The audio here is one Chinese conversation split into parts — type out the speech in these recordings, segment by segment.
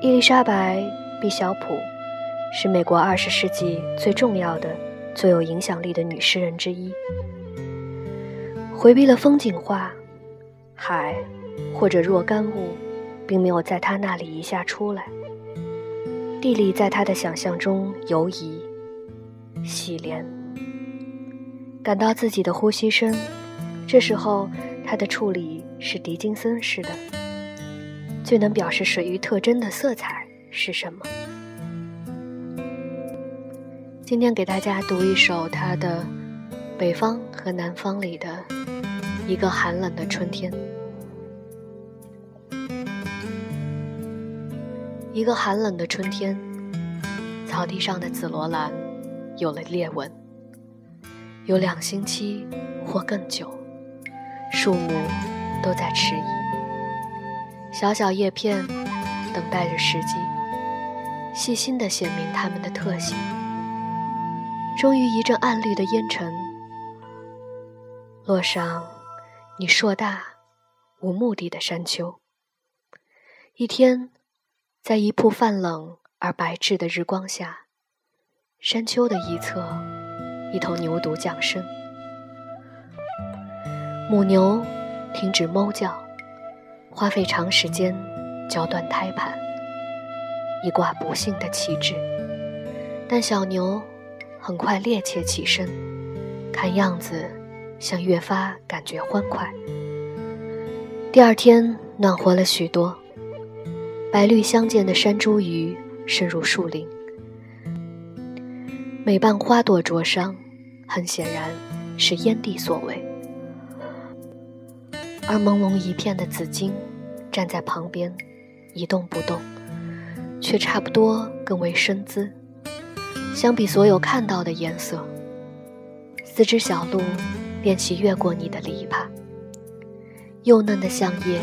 伊丽莎白·毕晓普是美国二十世纪最重要的、最有影响力的女诗人之一。回避了风景画，海或者若干物，并没有在她那里一下出来。地理在她的想象中游移、洗莲，感到自己的呼吸声。这时候，她的处理是狄金森式的。最能表示水域特征的色彩是什么？今天给大家读一首他的《北方和南方》里的一个寒冷的春天。一个寒冷的春天，草地上的紫罗兰有了裂纹，有两星期或更久，树木都在迟疑。小小叶片，等待着时机，细心地显明它们的特性。终于，一阵暗绿的烟尘落上你硕大无目的的山丘。一天，在一铺泛冷而白炽的日光下，山丘的一侧，一头牛犊降生，母牛停止哞叫。花费长时间绞断胎盘，一挂不幸的旗帜。但小牛很快趔趄起身，看样子像越发感觉欢快。第二天暖和了许多，白绿相间的山茱萸深入树林，每瓣花朵灼伤，很显然是烟蒂所为。而朦胧一片的紫荆，站在旁边，一动不动，却差不多更为身姿。相比所有看到的颜色，四只小鹿练习越过你的篱笆。幼嫩的橡叶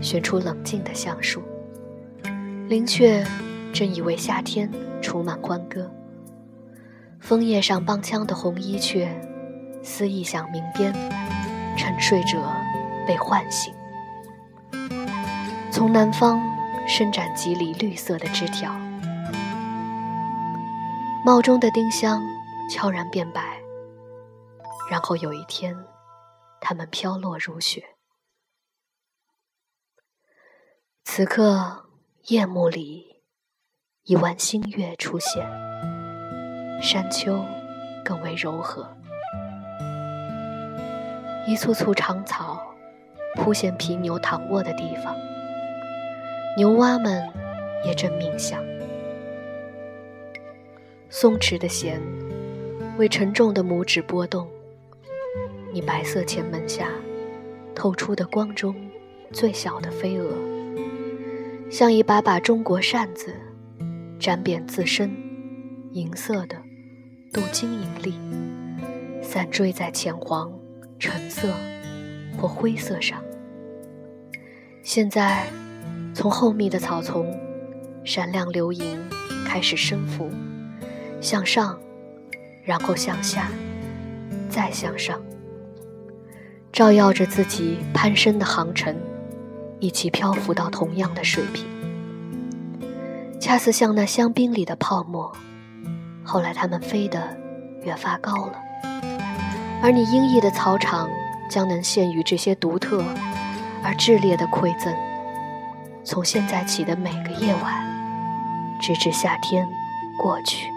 悬出冷静的橡树，林雀正以为夏天充满欢歌。枫叶上帮腔的红衣雀，思意响鸣边，沉睡者。被唤醒，从南方伸展几里绿色的枝条，帽中的丁香悄然变白，然后有一天，它们飘落如雪。此刻，夜幕里一弯新月出现，山丘更为柔和，一簇簇长草。铺现皮牛躺卧的地方，牛蛙们也正冥想。松弛的弦为沉重的拇指拨动，你白色前门下透出的光中最小的飞蛾，像一把把中国扇子，沾遍自身银色的镀金银粒，散坠在浅黄、橙色。或灰色上。现在，从厚密的草丛，闪亮流萤开始升浮，向上，然后向下，再向上，照耀着自己攀升的航程，一起漂浮到同样的水平，恰似像那香槟里的泡沫。后来，它们飞得越发高了，而你阴翳的草场。将能献于这些独特而炽烈的馈赠，从现在起的每个夜晚，直至夏天过去。